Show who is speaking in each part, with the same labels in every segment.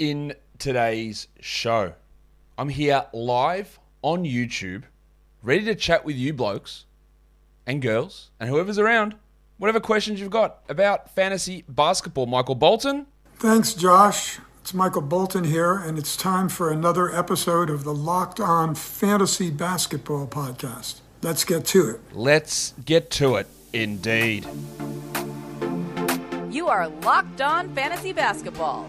Speaker 1: in today's show. I'm here live on YouTube, ready to chat with you blokes and girls and whoever's around. Whatever questions you've got about fantasy basketball. Michael Bolton.
Speaker 2: Thanks, Josh. It's Michael Bolton here, and it's time for another episode of the Locked On Fantasy Basketball Podcast. Let's get to it.
Speaker 1: Let's get to it, indeed.
Speaker 3: You are Locked On Fantasy Basketball,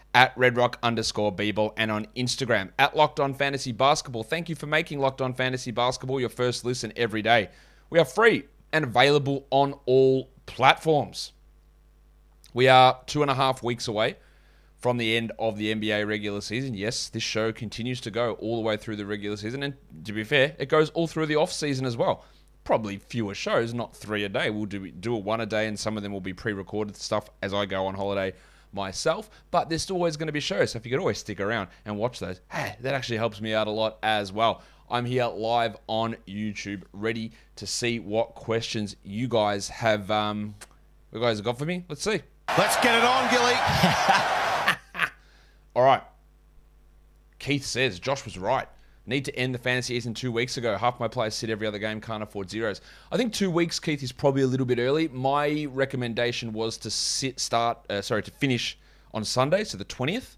Speaker 1: at redrock underscore Beeble and on Instagram at Locked On Fantasy Basketball. Thank you for making Locked On Fantasy Basketball your first listen every day. We are free and available on all platforms. We are two and a half weeks away from the end of the NBA regular season. Yes, this show continues to go all the way through the regular season, and to be fair, it goes all through the off season as well. Probably fewer shows, not three a day. We'll do do it one a day, and some of them will be pre-recorded stuff as I go on holiday myself. But there's still always going to be shows, so if you could always stick around and watch those, hey, that actually helps me out a lot as well. I'm here live on YouTube, ready to see what questions you guys have. Um, you guys have got for me. Let's see.
Speaker 4: Let's get it on, Gilly.
Speaker 1: All right. Keith says Josh was right. Need to end the fantasy season two weeks ago. Half my players sit every other game, can't afford zeros. I think two weeks, Keith, is probably a little bit early. My recommendation was to sit, start, uh, sorry, to finish on Sunday, so the twentieth,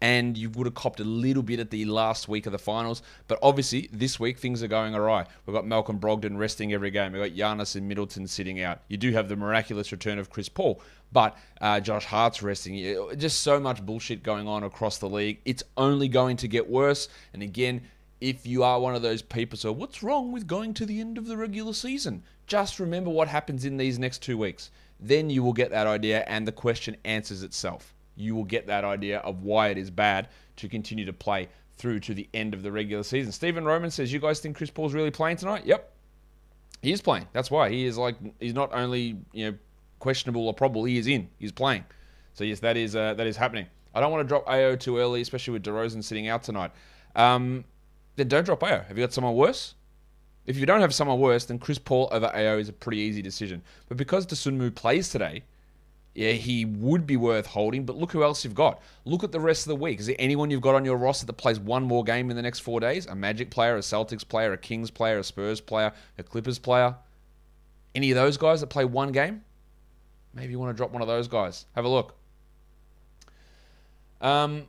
Speaker 1: and you would have copped a little bit at the last week of the finals. But obviously, this week things are going awry. We've got Malcolm Brogdon resting every game. We've got Giannis and Middleton sitting out. You do have the miraculous return of Chris Paul, but uh, Josh Hart's resting. Just so much bullshit going on across the league. It's only going to get worse. And again, if you are one of those people, so what's wrong with going to the end of the regular season? Just remember what happens in these next two weeks. Then you will get that idea, and the question answers itself you will get that idea of why it is bad to continue to play through to the end of the regular season. Stephen Roman says, You guys think Chris Paul's really playing tonight? Yep. He is playing. That's why. He is like he's not only, you know, questionable or probable, he is in. He's playing. So yes, that is uh, that is happening. I don't want to drop AO too early, especially with DeRozan sitting out tonight. Um, then don't drop AO. Have you got someone worse? If you don't have someone worse, then Chris Paul over AO is a pretty easy decision. But because Dosunmu plays today, yeah, he would be worth holding, but look who else you've got. Look at the rest of the week. Is there anyone you've got on your roster that plays one more game in the next four days? A Magic player, a Celtics player, a Kings player, a Spurs player, a Clippers player? Any of those guys that play one game? Maybe you want to drop one of those guys. Have a look. Um,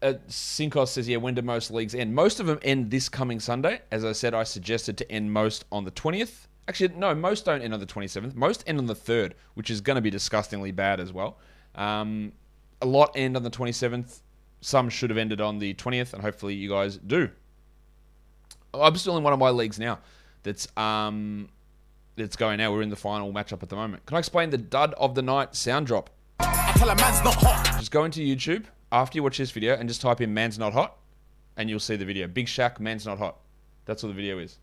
Speaker 1: uh, Sinkos says, yeah, when do most leagues end? Most of them end this coming Sunday. As I said, I suggested to end most on the 20th. Actually, no, most don't end on the 27th. Most end on the 3rd, which is going to be disgustingly bad as well. Um, a lot end on the 27th. Some should have ended on the 20th, and hopefully you guys do. I'm still in one of my leagues now that's um, that's going now. We're in the final matchup at the moment. Can I explain the dud of the night sound drop? Just go into YouTube after you watch this video and just type in "man's not hot," and you'll see the video. Big Shaq, "man's not hot." That's what the video is.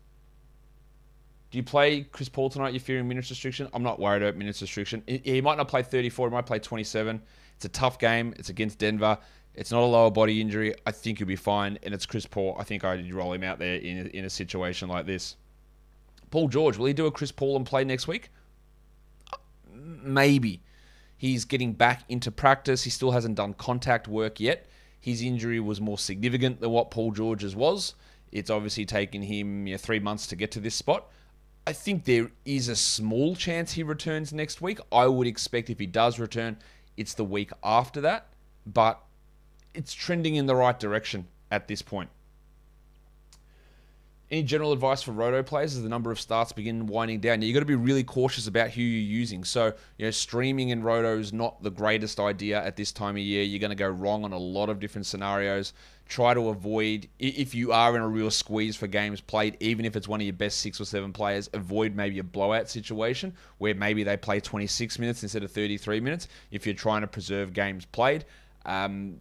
Speaker 1: Do you play Chris Paul tonight? You're fearing minutes restriction? I'm not worried about minutes restriction. He might not play 34. He might play 27. It's a tough game. It's against Denver. It's not a lower body injury. I think he'll be fine. And it's Chris Paul. I think I'd roll him out there in a, in a situation like this. Paul George, will he do a Chris Paul and play next week? Uh, maybe. He's getting back into practice. He still hasn't done contact work yet. His injury was more significant than what Paul George's was. It's obviously taken him you know, three months to get to this spot. I think there is a small chance he returns next week. I would expect if he does return, it's the week after that, but it's trending in the right direction at this point. Any general advice for roto players as the number of starts begin winding down? You've got to be really cautious about who you're using. So, you know, streaming in roto is not the greatest idea at this time of year. You're going to go wrong on a lot of different scenarios. Try to avoid, if you are in a real squeeze for games played, even if it's one of your best six or seven players, avoid maybe a blowout situation where maybe they play 26 minutes instead of 33 minutes if you're trying to preserve games played. Um,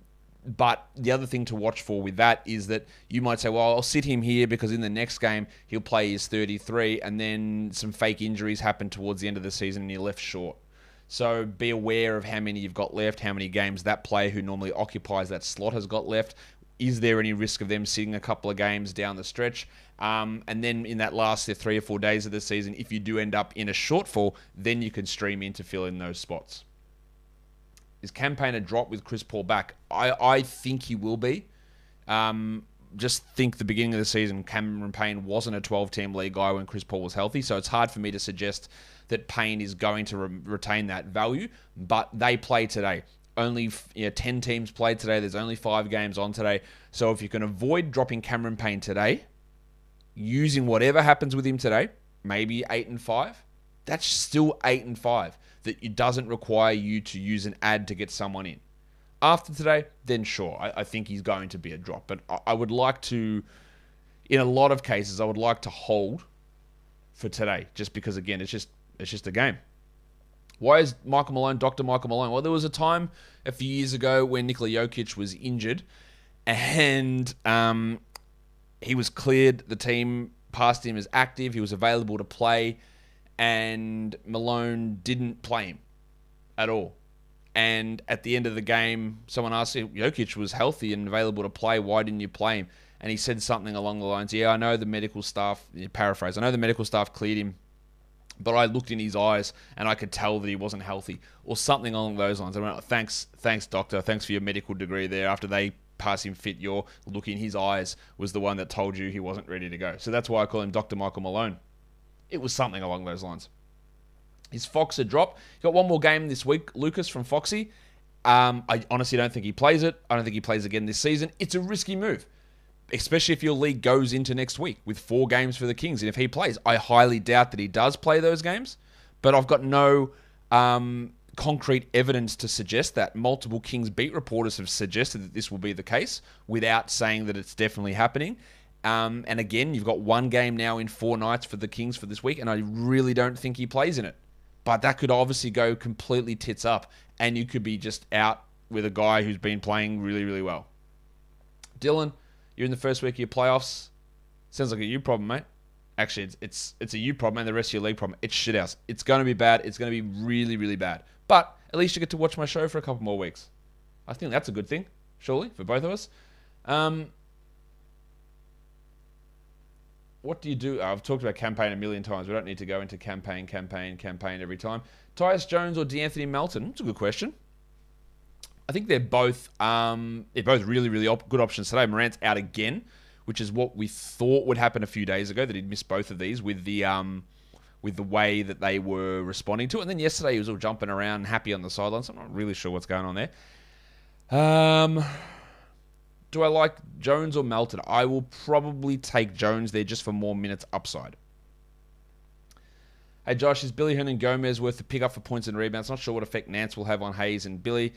Speaker 1: but the other thing to watch for with that is that you might say, well, I'll sit him here because in the next game he'll play his 33, and then some fake injuries happen towards the end of the season and you're left short. So be aware of how many you've got left, how many games that player who normally occupies that slot has got left. Is there any risk of them sitting a couple of games down the stretch? Um, and then in that last three or four days of the season, if you do end up in a shortfall, then you can stream in to fill in those spots. Is Cam Payne a drop with Chris Paul back? I, I think he will be. Um, just think the beginning of the season, Cameron Payne wasn't a 12 team league guy when Chris Paul was healthy. So it's hard for me to suggest that Payne is going to re- retain that value. But they play today. Only you know, 10 teams played today. There's only five games on today. So if you can avoid dropping Cameron Payne today, using whatever happens with him today, maybe 8 and 5, that's still 8 and 5 that it doesn't require you to use an ad to get someone in. After today, then sure, I, I think he's going to be a drop. But I, I would like to, in a lot of cases, I would like to hold for today, just because again, it's just it's just a game. Why is Michael Malone Dr. Michael Malone? Well, there was a time a few years ago when Nikola Jokic was injured, and um, he was cleared. The team passed him as active. He was available to play and Malone didn't play him at all. And at the end of the game, someone asked him, Jokic was healthy and available to play. Why didn't you play him? And he said something along the lines, Yeah, I know the medical staff, paraphrase, I know the medical staff cleared him, but I looked in his eyes and I could tell that he wasn't healthy, or something along those lines. I went, Thanks, thanks, doctor. Thanks for your medical degree there. After they pass him fit, your look in his eyes was the one that told you he wasn't ready to go. So that's why I call him Dr. Michael Malone. It was something along those lines. His Fox a drop. He got one more game this week, Lucas from Foxy. Um, I honestly don't think he plays it. I don't think he plays again this season. It's a risky move, especially if your league goes into next week with four games for the Kings. And if he plays, I highly doubt that he does play those games. But I've got no um, concrete evidence to suggest that. Multiple Kings beat reporters have suggested that this will be the case without saying that it's definitely happening. Um, and again, you've got one game now in four nights for the Kings for this week, and I really don't think he plays in it. But that could obviously go completely tits up, and you could be just out with a guy who's been playing really, really well. Dylan, you're in the first week of your playoffs. Sounds like a you problem, mate. Actually, it's it's it's a you problem and the rest of your league problem. It's shit house. It's going to be bad. It's going to be really, really bad. But at least you get to watch my show for a couple more weeks. I think that's a good thing, surely, for both of us. Um, what do you do? I've talked about Cam Payne a million times. We don't need to go into Cam Payne, campaign, Cam Payne every time. Tyus Jones or De'Anthony Melton? It's a good question. I think they're both um, they're both really really op- good options today. Morant's out again, which is what we thought would happen a few days ago that he'd miss both of these with the um, with the way that they were responding to it. And then yesterday he was all jumping around, happy on the sidelines. I'm not really sure what's going on there. Um, do I like Jones or Melton? I will probably take Jones there just for more minutes upside. Hey Josh, is Billy Hernangomez worth the pickup for points and rebounds? Not sure what effect Nance will have on Hayes and Billy.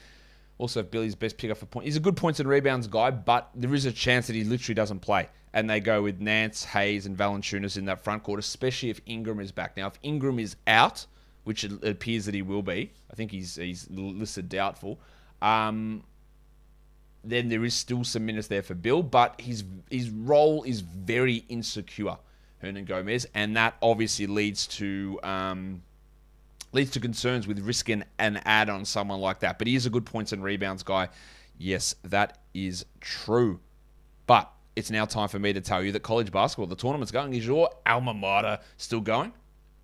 Speaker 1: Also, Billy's best pickup for points. He's a good points and rebounds guy, but there is a chance that he literally doesn't play. And they go with Nance, Hayes, and Valanciunas in that front court, especially if Ingram is back. Now, if Ingram is out, which it appears that he will be, I think he's he's listed doubtful. Um, then there is still some minutes there for Bill, but his his role is very insecure, Hernangomez, and that obviously leads to um, leads to concerns with risking an ad on someone like that. But he is a good points and rebounds guy. Yes, that is true. But it's now time for me to tell you that college basketball, the tournament's going. Is your alma mater still going?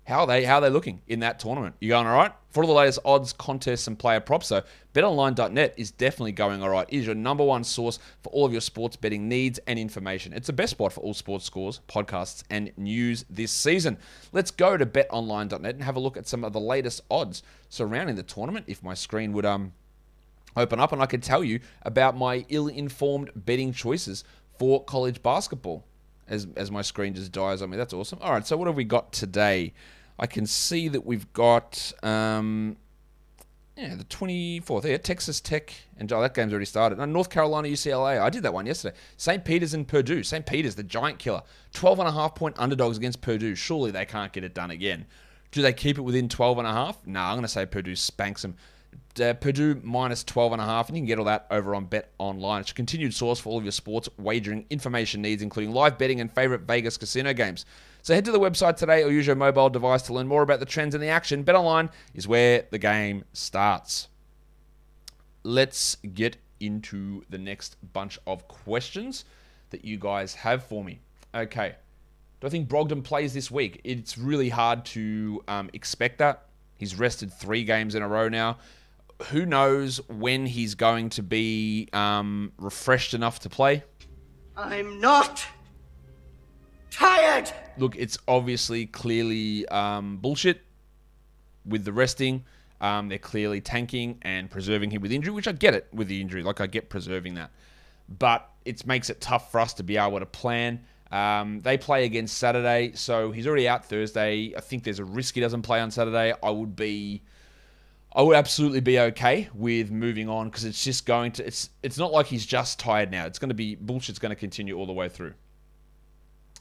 Speaker 1: How are they how are they looking in that tournament? You going all right? For all the latest odds, contests, and player props, so betonline.net is definitely going all right. It is your number one source for all of your sports betting needs and information. It's the best spot for all sports scores, podcasts, and news this season. Let's go to betonline.net and have a look at some of the latest odds surrounding the tournament. If my screen would um open up and I could tell you about my ill-informed betting choices for college basketball. As, as my screen just dies on me. That's awesome. All right, so what have we got today? I can see that we've got um, yeah the 24th here, Texas Tech, and oh, that game's already started. No, North Carolina, UCLA. I did that one yesterday. St. Peter's and Purdue. St. Peter's, the giant killer. 12 and a half point underdogs against Purdue. Surely they can't get it done again. Do they keep it within 12 and a half? No, I'm going to say Purdue spanks them. Uh, Purdue minus 12 and a half, and you can get all that over on Bet Online. It's a continued source for all of your sports wagering information needs, including live betting and favorite Vegas casino games. So head to the website today or use your mobile device to learn more about the trends and the action. Bet Online is where the game starts. Let's get into the next bunch of questions that you guys have for me. Okay. Do I think Brogdon plays this week? It's really hard to um, expect that. He's rested three games in a row now who knows when he's going to be um, refreshed enough to play?
Speaker 4: I'm not tired.
Speaker 1: Look, it's obviously clearly um, bullshit with the resting. Um, they're clearly tanking and preserving him with injury, which I get it with the injury. Like I get preserving that, but it makes it tough for us to be able to plan. Um, they play against Saturday, so he's already out Thursday. I think there's a risk he doesn't play on Saturday. I would be I would absolutely be okay with moving on because it's just going to it's it's not like he's just tired now. It's going to be bullshit's going to continue all the way through.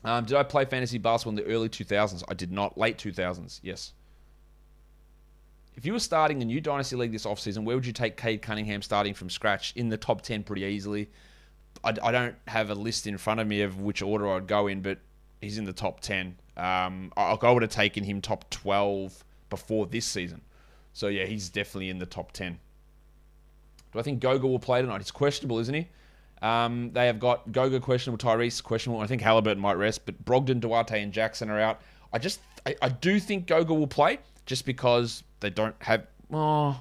Speaker 1: Um, did I play fantasy basketball in the early 2000s? I did not. Late 2000s, yes. If you were starting a new Dynasty League this offseason, where would you take Cade Cunningham starting from scratch in the top 10 pretty easily? I, I don't have a list in front of me of which order I'd go in, but he's in the top 10. Um, I, I would have taken him top 12 before this season. So yeah, he's definitely in the top 10. Do I think Goga will play tonight? He's questionable, isn't he? Um, they have got Goga questionable, Tyrese questionable. I think Halliburton might rest, but Brogdon, Duarte, and Jackson are out. I just, I, I do think Goga will play just because they don't have. Oh,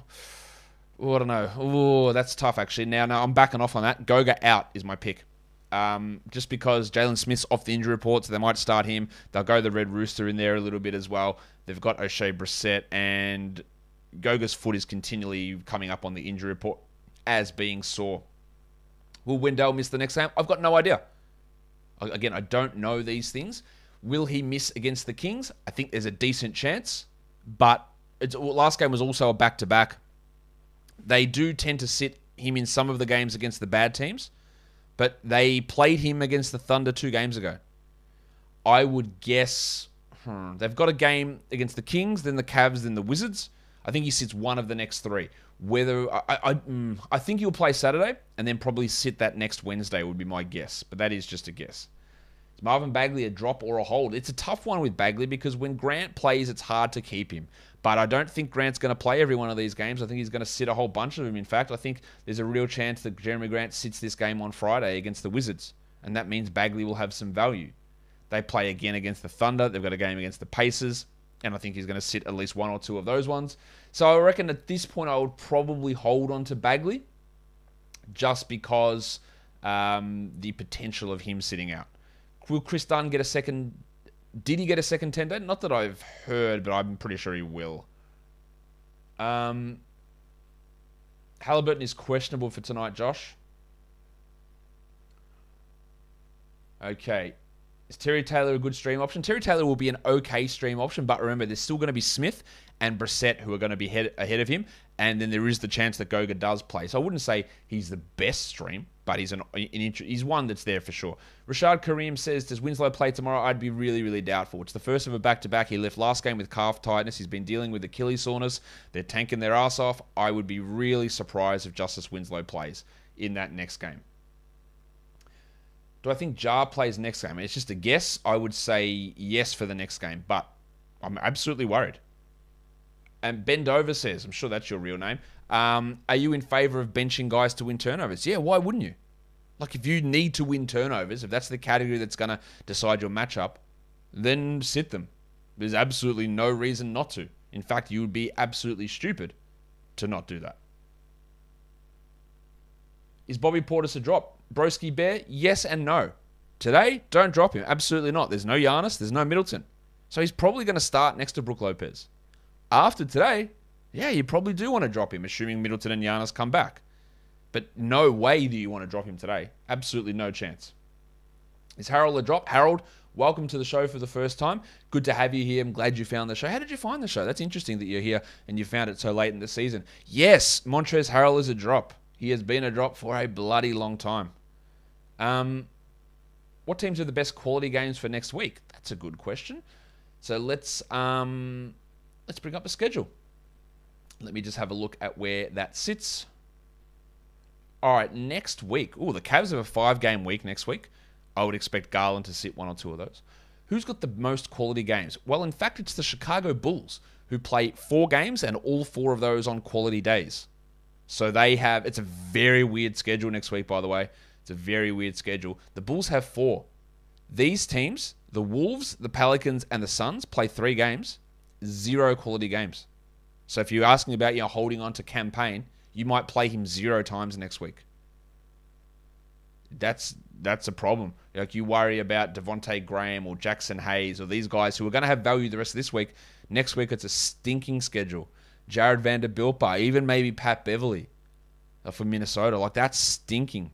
Speaker 1: oh I don't know. Oh, that's tough actually. Now, now I'm backing off on that. Goga out is my pick. Um, just because Jalen Smith's off the injury report, so they might start him. They'll go the Red Rooster in there a little bit as well. They've got Oshae Brissett and Goga's foot is continually coming up on the injury report as being sore. Will Wendell miss the next game? I've got no idea. Again, I don't know these things. Will he miss against the Kings? I think there's a decent chance, but last game was also a back to back. They do tend to sit him in some of the games against the bad teams, but they played him against the Thunder two games ago. I would guess hmm, they've got a game against the Kings, then the Cavs, then the Wizards. I think he sits one of the next three. Whether I, I, mm, I think he'll play Saturday and then probably sit that next Wednesday would be my guess, but that is just a guess. Is Marvin Bagley a drop or a hold? It's a tough one with Bagley because when Grant plays, it's hard to keep him. But I don't think Grant's going to play every one of these games. I think he's going to sit a whole bunch of them. In fact, I think there's a real chance that Jerami Grant sits this game on Friday against the Wizards, and that means Bagley will have some value. They play again against the Thunder. They've got a game against the Pacers and I think he's going to sit at least one or two of those ones. So I reckon at this point I would probably hold on to Bagley just because um, the potential of him sitting out. Will Kris Dunn get a second? Did he get a second tender? Not that I've heard, but I'm pretty sure he will. Um, Halliburton is questionable for tonight, Josh. Okay. Is Terry Taylor a good stream option? Terry Taylor will be an okay stream option, but remember, there's still going to be Smith and Brissett who are going to be head, ahead of him, and then there is the chance that Goga does play. So I wouldn't say he's the best stream, but he's an, an he's one that's there for sure. Rashad Kareem says, "Does Winslow play tomorrow?" I'd be really, really doubtful. It's the first of a back-to-back. He left last game with calf tightness. He's been dealing with Achilles soreness. They're tanking their ass off. I would be really surprised if Justice Winslow plays in that next game. Do I think Jar plays next game? It's just a guess. I would say yes for the next game, but I'm absolutely worried. And Ben Dover says, I'm sure that's your real name. Um, are you in favor of benching guys to win turnovers? Yeah, why wouldn't you? Like, if you need to win turnovers, if that's the category that's going to decide your matchup, then sit them. There's absolutely no reason not to. In fact, you would be absolutely stupid to not do that. Is Bobby Portis a drop? Broski Bear? Yes and no. Today, don't drop him. Absolutely not. There's no Giannis, there's no Middleton. So he's probably going to start next to Brook Lopez. After today, yeah, you probably do want to drop him, assuming Middleton and Giannis come back. But no way do you want to drop him today. Absolutely no chance. Is Harold a drop? Harold, welcome to the show for the first time. Good to have you here. I'm glad you found the show. How did you find the show? That's interesting that you're here and you found it so late in the season. Yes, Montrezl Harrell is a drop. He has been a drop for a bloody long time. Um, what teams are the best quality games for next week? That's a good question. So let's um, let's bring up a schedule. Let me just have a look at where that sits. All right, next week. Oh, the Cavs have a five game week next week. I would expect Garland to sit one or two of those. Who's got the most quality games? Well, in fact, it's the Chicago Bulls who play four games and all four of those on quality days. So they have, it's a very weird schedule next week, by the way. It's a very weird schedule. The Bulls have four. These teams, the Wolves, the Pelicans, and the Suns, play three games, zero quality games. So if you're asking about you know, holding on to Cam Payne, you might play him zero times next week. That's that's a problem. Like you worry about Devonte Graham or Jaxson Hayes or these guys who are going to have value the rest of this week. Next week it's a stinking schedule. Jarred Vanderbilt, even maybe Pat Beverley uh, for Minnesota. Like that's stinking.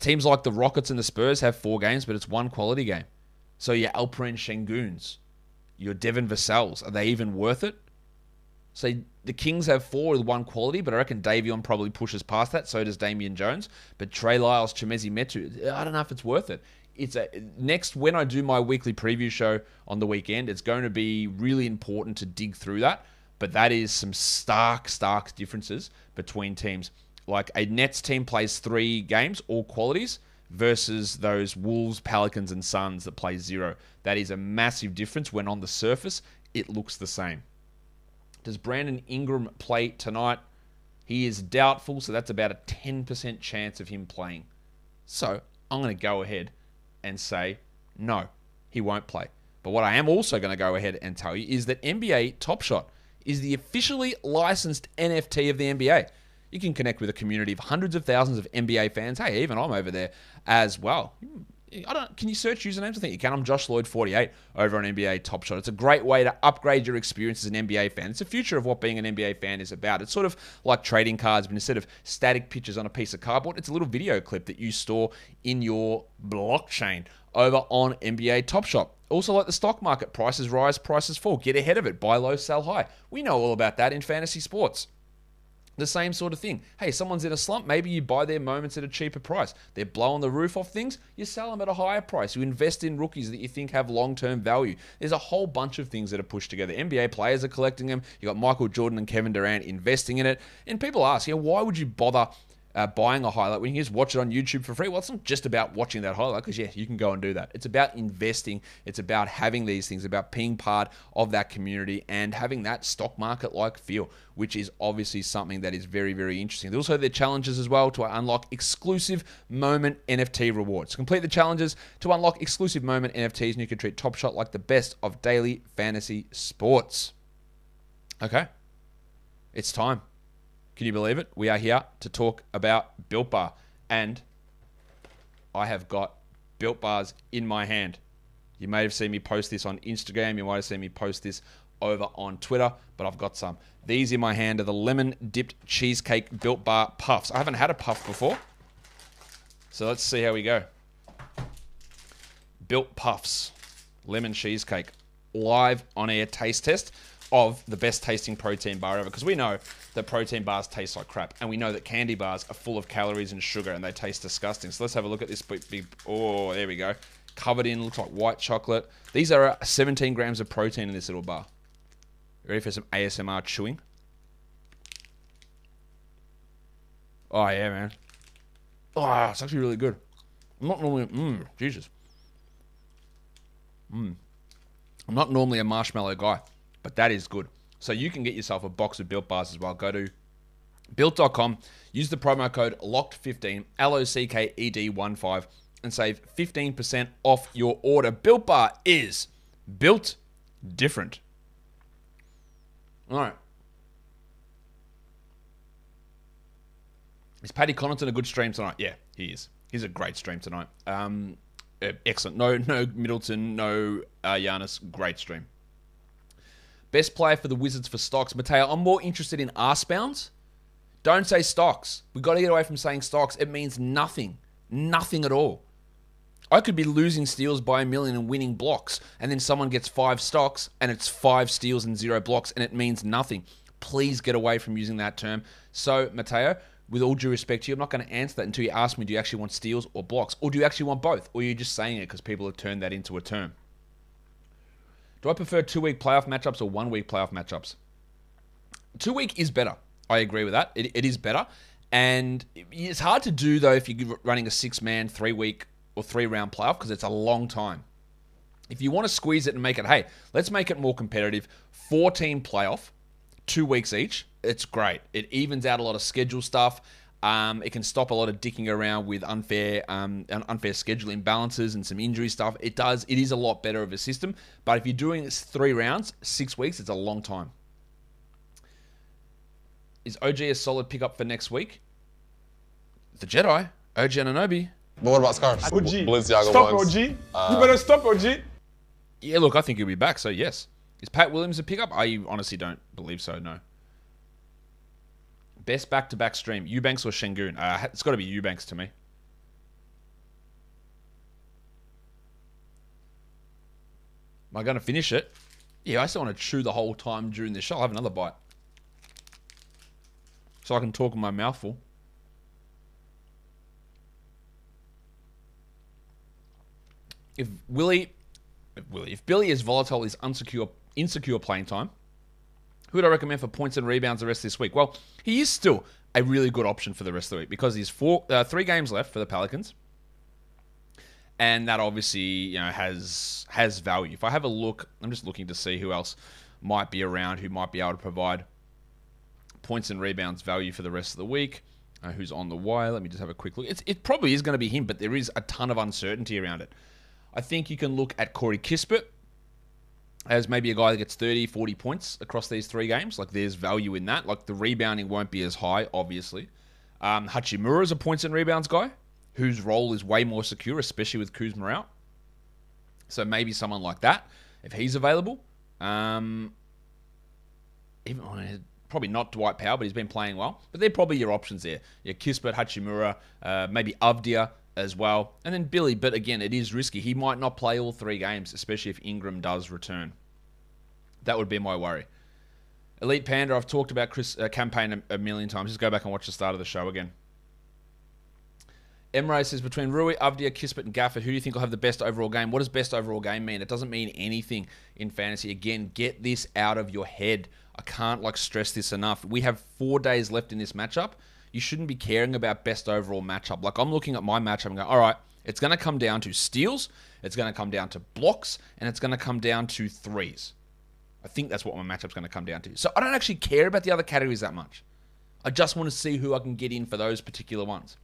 Speaker 1: Teams like the Rockets and the Spurs have four games, but it's one quality game. So your Alperen Senguns, your Devin Vassell's, are they even worth it? So the Kings have four with one quality, but I reckon Davion probably pushes past that. So does Damian Jones. But Trey Lyles, Chimezie Metu, I don't know if it's worth it. It's a next when I do my weekly preview show on the weekend. It's going to be really important to dig through that. But that is some stark, stark differences between teams. Like a Nets team plays three games, all qualities, versus those Wolves, Pelicans, and Suns that play zero. That is a massive difference when on the surface it looks the same. Does Brandon Ingram play tonight? He is doubtful, so that's about a 10% chance of him playing. So I'm going to go ahead and say no, he won't play. But what I am also going to go ahead and tell you is that NBA Top Shot is the officially licensed NFT of the NBA. You can connect with a community of hundreds of thousands of NBA fans. Hey, even I'm over there as well. I don't. Can you search usernames? I think you can. I'm Josh Lloyd 48 over on NBA Top Shot. It's a great way to upgrade your experience as an NBA fan. It's the future of what being an NBA fan is about. It's sort of like trading cards, but instead of static pictures on a piece of cardboard, it's a little video clip that you store in your blockchain over on NBA Top Shot. Also, like the stock market, prices rise, prices fall. Get ahead of it. Buy low, sell high. We know all about that in fantasy sports. The same sort of thing. Hey, someone's in a slump. Maybe you buy their moments at a cheaper price. They're blowing the roof off things. You sell them at a higher price. You invest in rookies that you think have long term value. There's a whole bunch of things that are pushed together. NBA players are collecting them. You got Michael Jordan and Kevin Durant investing in it. And people ask, you know, why would you bother uh, buying a highlight when you can just watch it on YouTube for free. Well, it's not just about watching that highlight because, yeah, you can go and do that. It's about investing, it's about having these things, about being part of that community and having that stock market like feel, which is obviously something that is very, very interesting. There's also the challenges as well to unlock exclusive moment NFT rewards. Complete the challenges to unlock exclusive moment NFTs, and you can treat Top Shot like the best of daily fantasy sports. Okay, it's time. Can you believe it? We are here to talk about Built Bar. And I have got Built Bars in my hand. You may have seen me post this on Instagram. You might have seen me post this over on Twitter, but I've got some. These in my hand are the lemon dipped cheesecake Built Bar puffs. I haven't had a puff before. So let's see how we go. Built Puffs, lemon cheesecake, live on air taste test of the best tasting protein bar ever because we know that protein bars taste like crap and we know that candy bars are full of calories and sugar and they taste disgusting. So let's have a look at this big, big oh, there we go. Covered in, looks like white chocolate. These are uh, 17 grams of protein in this little bar. Ready for some ASMR chewing? Oh, yeah, man. Oh, it's actually really good. I'm not normally, mmm, Jesus. Mmm. I'm not normally a marshmallow guy but that is good. So you can get yourself a box of Built Bars as well. Go to built.com, use the promo code LOCKED15, L O C K E D 1 5, and save 15% off your order. Built Bar is built different. All right. Is Paddy Connaughton a good stream tonight? Yeah, he is. He's a great stream tonight. Um, excellent. No, no Middleton, no uh, Giannis. Great stream. Best player for the Wizards for stocks. Mateo, I'm more interested in arse bounds. Don't say stocks. We've got to get away from saying stocks. It means nothing. Nothing at all. I could be losing steals by a million and winning blocks, and then someone gets five stocks and it's five steals and zero blocks, and it means nothing. Please get away from using that term. So, Mateo, with all due respect to you, I'm not going to answer that until you ask me do you actually want steals or blocks? Or do you actually want both? Or are you just saying it because people have turned that into a term? Do I prefer two week playoff matchups or one week playoff matchups? two week is better. I agree with that. It, it is better. And it's hard to do, though, if you're running a six man, three week, or three round playoff because it's a long time. If you want to squeeze it and make it, hey, let's make it more competitive. Four team playoff, two weeks each. It's great. It evens out a lot of schedule stuff. Um, it can stop a lot of dicking around with unfair, um, unfair schedule imbalances and some injury stuff. It does. It is a lot better of a system. But if you're doing this three rounds, six weeks, it's a long time. Is OG a solid pickup for next week? The Jedi, OG Anunoby.
Speaker 5: But what about scarves?
Speaker 6: OG.
Speaker 5: Balenciaga
Speaker 6: Stop
Speaker 5: ones.
Speaker 6: OG.
Speaker 5: Uh,
Speaker 6: you better stop OG.
Speaker 1: Yeah, look, I think he'll be back. So yes, is Pat Williams a pickup? I honestly don't believe so. No. Best back-to-back stream: Eubanks or Sengun? Uh, it's got to be Eubanks to me. Am I going to finish it? Yeah, I still want to chew the whole time during this show. I'll have another bite. So I can talk with my mouth full. If Willie, if Willie, if Billy is volatile, is unsecure, insecure playing time, who would I recommend for points and rebounds the rest of this week? Well, he is still a really good option for the rest of the week because he's four, uh, three games left for the Pelicans, and that obviously you know has has value. If I have a look, I'm just looking to see who else might be around who might be able to provide points and rebounds value for the rest of the week. Uh, who's on the wire? Let me just have a quick look. It's, it probably is going to be him, but there is a ton of uncertainty around it. I think you can look at Corey Kispert as maybe a guy that gets 30, 40 points across these three games. Like there's value in that. Like the rebounding won't be as high, obviously. Um, is a points and rebounds guy whose role is way more secure, especially with Kuzma out. So maybe someone like that, if he's available. Um, even probably not Dwight Powell, but he's been playing well. But they're probably your options there. Yeah, Kispert, Hachimura, uh, maybe Avdija as well. And then Billy, but again, it is risky. He might not play all three games, especially if Ingram does return. That would be my worry. Elite Panda, I've talked about Chris uh, Cam Payne a, a, million times. Just go back and watch the start of the show again. Emre says between Rui, Avdija, Kispert, and Gafford, who do you think will have the best overall game? What does best overall game mean? It doesn't mean anything in fantasy. Again, get this out of your head. I can't like stress this enough. We have four days left in this matchup. You shouldn't be caring about best overall matchup. Like I'm looking at my matchup and going, all right, it's going to come down to steals, it's going to come down to blocks, and it's going to come down to threes. I think that's what my matchup's going to come down to. So I don't actually care about the other categories that much. I just want to see who I can get in for those particular ones.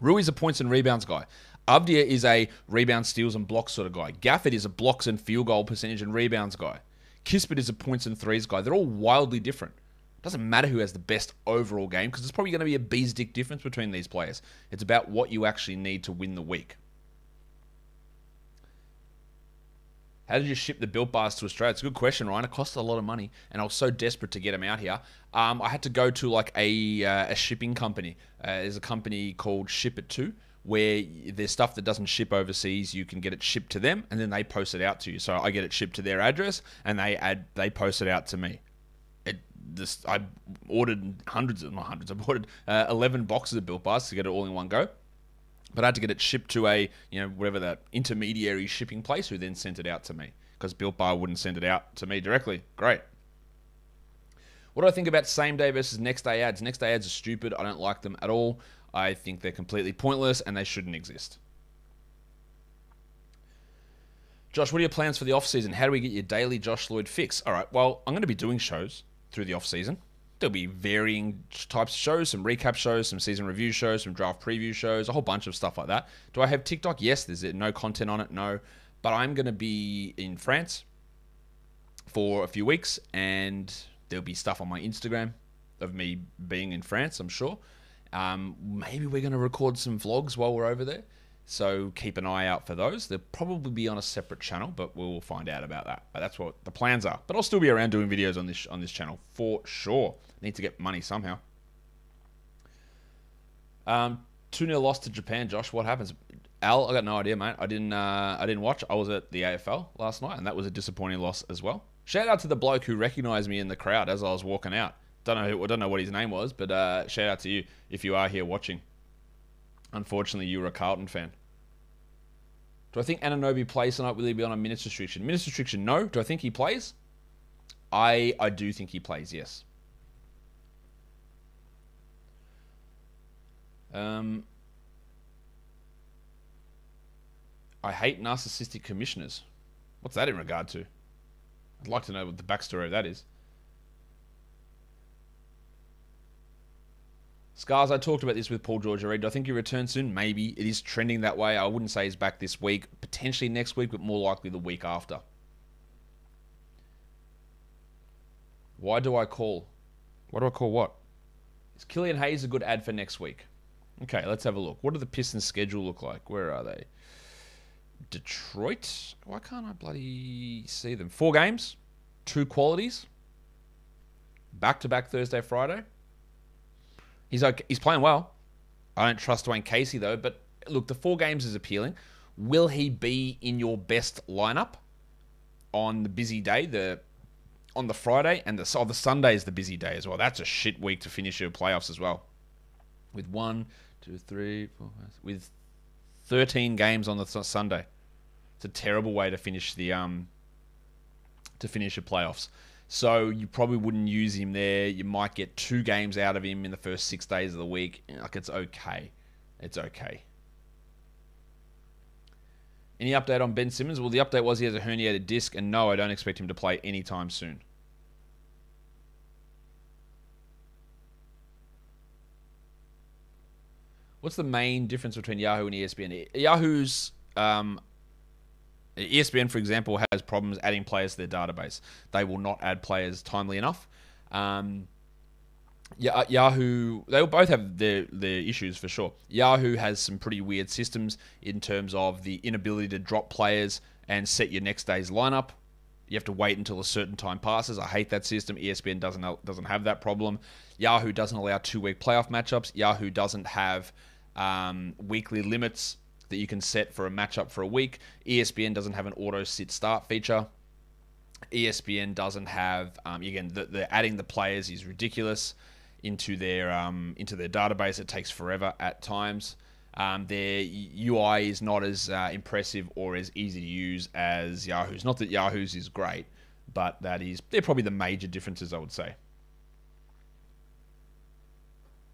Speaker 1: Rui's a points and rebounds guy. Avdija is a rebound, steals, and blocks sort of guy. Gafford is a blocks and field goal percentage and rebounds guy. Kispert is a points and threes guy. They're all wildly different. Doesn't matter who has the best overall game because it's probably going to be a bee's dick difference between these players. It's about what you actually need to win the week. How did you ship the built bars to Australia? It's a good question, Ryan. It cost a lot of money, and I was so desperate to get them out here. Um, I had to go to like a, uh, a shipping company. Uh, there's a company called Shipito, where there's stuff that doesn't ship overseas. You can get it shipped to them, and then they post it out to you. So I get it shipped to their address, and they add they post it out to me. I ordered hundreds of not hundreds. I ordered uh, eleven boxes of built bars to get it all in one go. But I had to get it shipped to a, you know, whatever that intermediary shipping place who then sent it out to me because Built Bar wouldn't send it out to me directly. Great. What do I think about same day versus next day ads? Next day ads are stupid. I don't like them at all. I think they're completely pointless and they shouldn't exist. Josh, what are your plans for the off season? How do we get your daily Josh Lloyd fix? All right, well, I'm going to be doing shows through the off season. There'll be varying types of shows, some recap shows, some season review shows, some draft preview shows, a whole bunch of stuff like that. Do I have TikTok? Yes. There's no content on it? No. But I'm going to be in France for a few weeks, and there'll be stuff on my Instagram of me being in France, I'm sure. Um, maybe we're going to record some vlogs while we're over there. So keep an eye out for those. They'll probably be on a separate channel, but we'll find out about that. But that's what the plans are. But I'll still be around doing videos on this on this channel for sure. Need to get money somehow. Um, two 0 loss to Japan. Josh, what happens? Al, I got no idea, mate. I didn't. Uh, I didn't watch. I was at the AFL last night, and that was a disappointing loss as well. Shout out to the bloke who recognised me in the crowd as I was walking out. Don't know. Who, I don't know what his name was, but uh, shout out to you if you are here watching. Unfortunately, you were a Carlton fan. Do I think Anunoby plays tonight? Will he be on a minutes restriction? Minutes restriction, no. Do I think he plays? I I do think he plays, yes. Um, I hate narcissistic commissioners. What's that in regard to? I'd like to know what the backstory of that is. Scars, I talked about this with Paul George already. Do I think he returns soon? Maybe. It is trending that way. I wouldn't say he's back this week. Potentially next week, but more likely the week after. Why do I call? Why do I call what? Is Killian Hayes a good ad for next week? Okay, let's have a look. What do the Pistons' schedule look like? Where are they? Detroit? Why can't I bloody see them? Four games, two qualities, back to back Thursday, Friday. He's okay. He's playing well. I don't trust Dwane Casey though. But look, the four games is appealing. Will he be in your best lineup on the busy day? The on the Friday and the oh, the Sunday is the busy day as well. That's a shit week to finish your playoffs as well. With one, two, three, four, five, with thirteen games on the Sunday. It's a terrible way to finish the um to finish your playoffs. So you probably wouldn't use him there. You might get two games out of him in the first six days of the week. Like it's okay. It's okay. Any update on Ben Simmons? Well, the update was he has a herniated disc, and no, I don't expect him to play anytime soon. What's the main difference between Yahoo and ESPN? Yahoo's um, ESPN, for example, has problems adding players to their database. They will not add players timely enough. Um, Yahoo, they will both have their, their issues for sure. Yahoo has some pretty weird systems in terms of the inability to drop players and set your next day's lineup. You have to wait until a certain time passes. I hate that system. ESPN doesn't doesn't have that problem. Yahoo doesn't allow two week playoff matchups. Yahoo doesn't have um, weekly limits that you can set for a matchup for a week. ESPN doesn't have an auto sit start feature. ESPN doesn't have um, again the, the, adding the players is ridiculous into their um, into their database. It takes forever at times. Um, their UI is not as uh, impressive or as easy to use as Yahoo's. Not that Yahoo's is great, but that is they're probably the major differences I would say.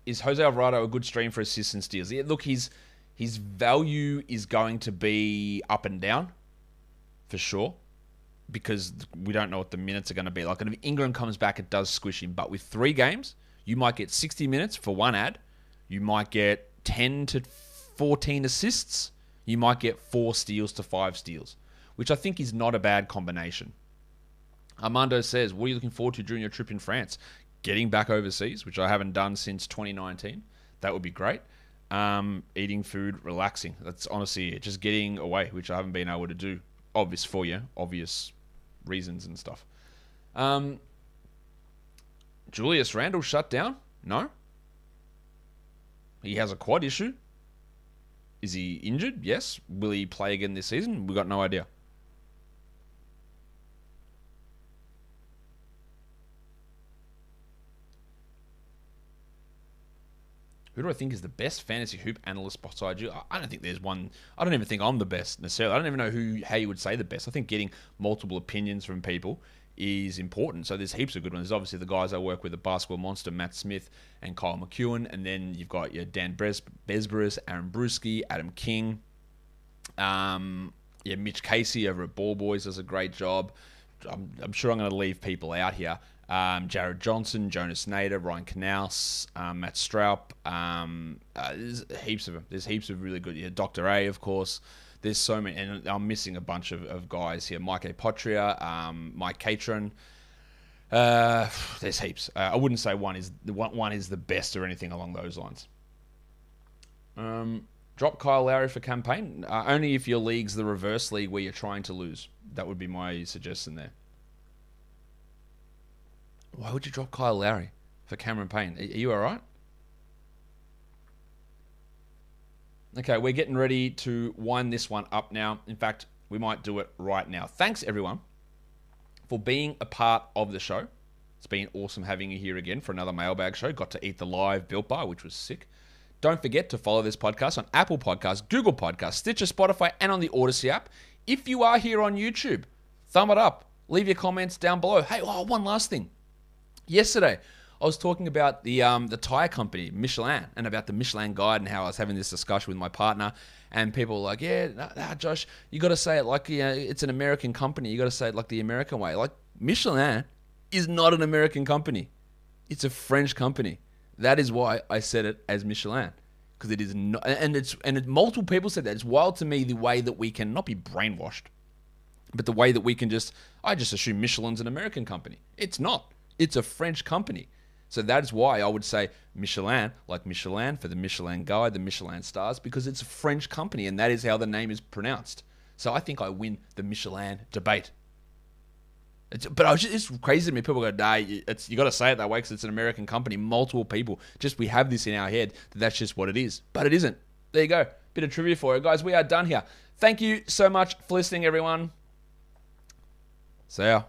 Speaker 1: Is Jose Alvarado a good stream for assists and steals? Yeah, look, he's his value is going to be up and down for sure because we don't know what the minutes are going to be. Like, And if Ingram comes back, it does squish him. But with three games, you might get 60 minutes for one ad. You might get 10 to 14 assists. You might get four steals to five steals, which I think is not a bad combination. Armando says, What are you looking forward to during your trip in France? Getting back overseas, which I haven't done since 2019. That would be great um, eating food, relaxing. That's honestly it. Just getting away, which I haven't been able to do. Obvious for you, obvious reasons and stuff. Um, Julius Randle shut down? No. He has a quad issue. Is he injured? Yes. Will he play again this season? We got no idea. Who do I think is the best fantasy hoop analyst beside you? I don't think there's one. I don't even think I'm the best necessarily. I don't even know who how you would say the best. I think getting multiple opinions from people is important. So there's heaps of good ones. There's obviously the guys I work with, the basketball monster, Matt Smith and Kyle McEwen, and then you've got your Dan Bres- Besbris, Aaron Bruski, Adam King, um, yeah, Mitch Casey over at Ball Boys does a great job. I'm, I'm sure I'm going to leave people out here, um, Jared Johnson, Jonas Nader, Ryan Knaus, um, Matt Stroup. Um, uh, there's heaps of them. There's heaps of really good. Yeah, Dr. A, of course. There's so many, and I'm missing a bunch of, of guys here. Mike Apotria, um, Mike Catron. Uh, there's heaps. Uh, I wouldn't say one is one is the best or anything along those lines. Um, drop Kyle Lowry for Cam Payne Uh, only if your league's the reverse league where you're trying to lose. That would be my suggestion there. Why would you drop Kyle Lowry for Cameron Payne? Are you all right? Okay, we're getting ready to wind this one up now. In fact, we might do it right now. Thanks, everyone, for being a part of the show. It's been awesome having you here again for another mailbag show. Got to eat the live Built Bar, which was sick. Don't forget to follow this podcast on Apple Podcasts, Google Podcasts, Stitcher, Spotify, and on the Audacy app. If you are here on YouTube, thumb it up. Leave your comments down below. Hey, oh, one last thing. Yesterday, I was talking about the um, the tire company Michelin and about the Michelin guide and how I was having this discussion with my partner, and people were like, "Yeah, nah, nah, Josh, you got to say it like you know, it's an American company. You got to say it like the American way. Like Michelin is not an American company; it's a French company. That is why I said it as Michelin." Because it is not, and it's and it, multiple people said that. It's wild to me the way that we can not be brainwashed, but the way that we can just, I just assume Michelin's an American company. It's not. It's a French company. So that is why I would say Michelin, like Michelin for the Michelin guide, the Michelin stars, because it's a French company and that is how the name is pronounced. So I think I win the Michelin debate. It's, but I was just, it's crazy to me. People go, "Nah, it's you got to say it that way because it's an American company." Multiple people just we have this in our head that that's just what it is, but it isn't. There you go, bit of trivia for you guys. We are done here. Thank you so much for listening, everyone. See ya.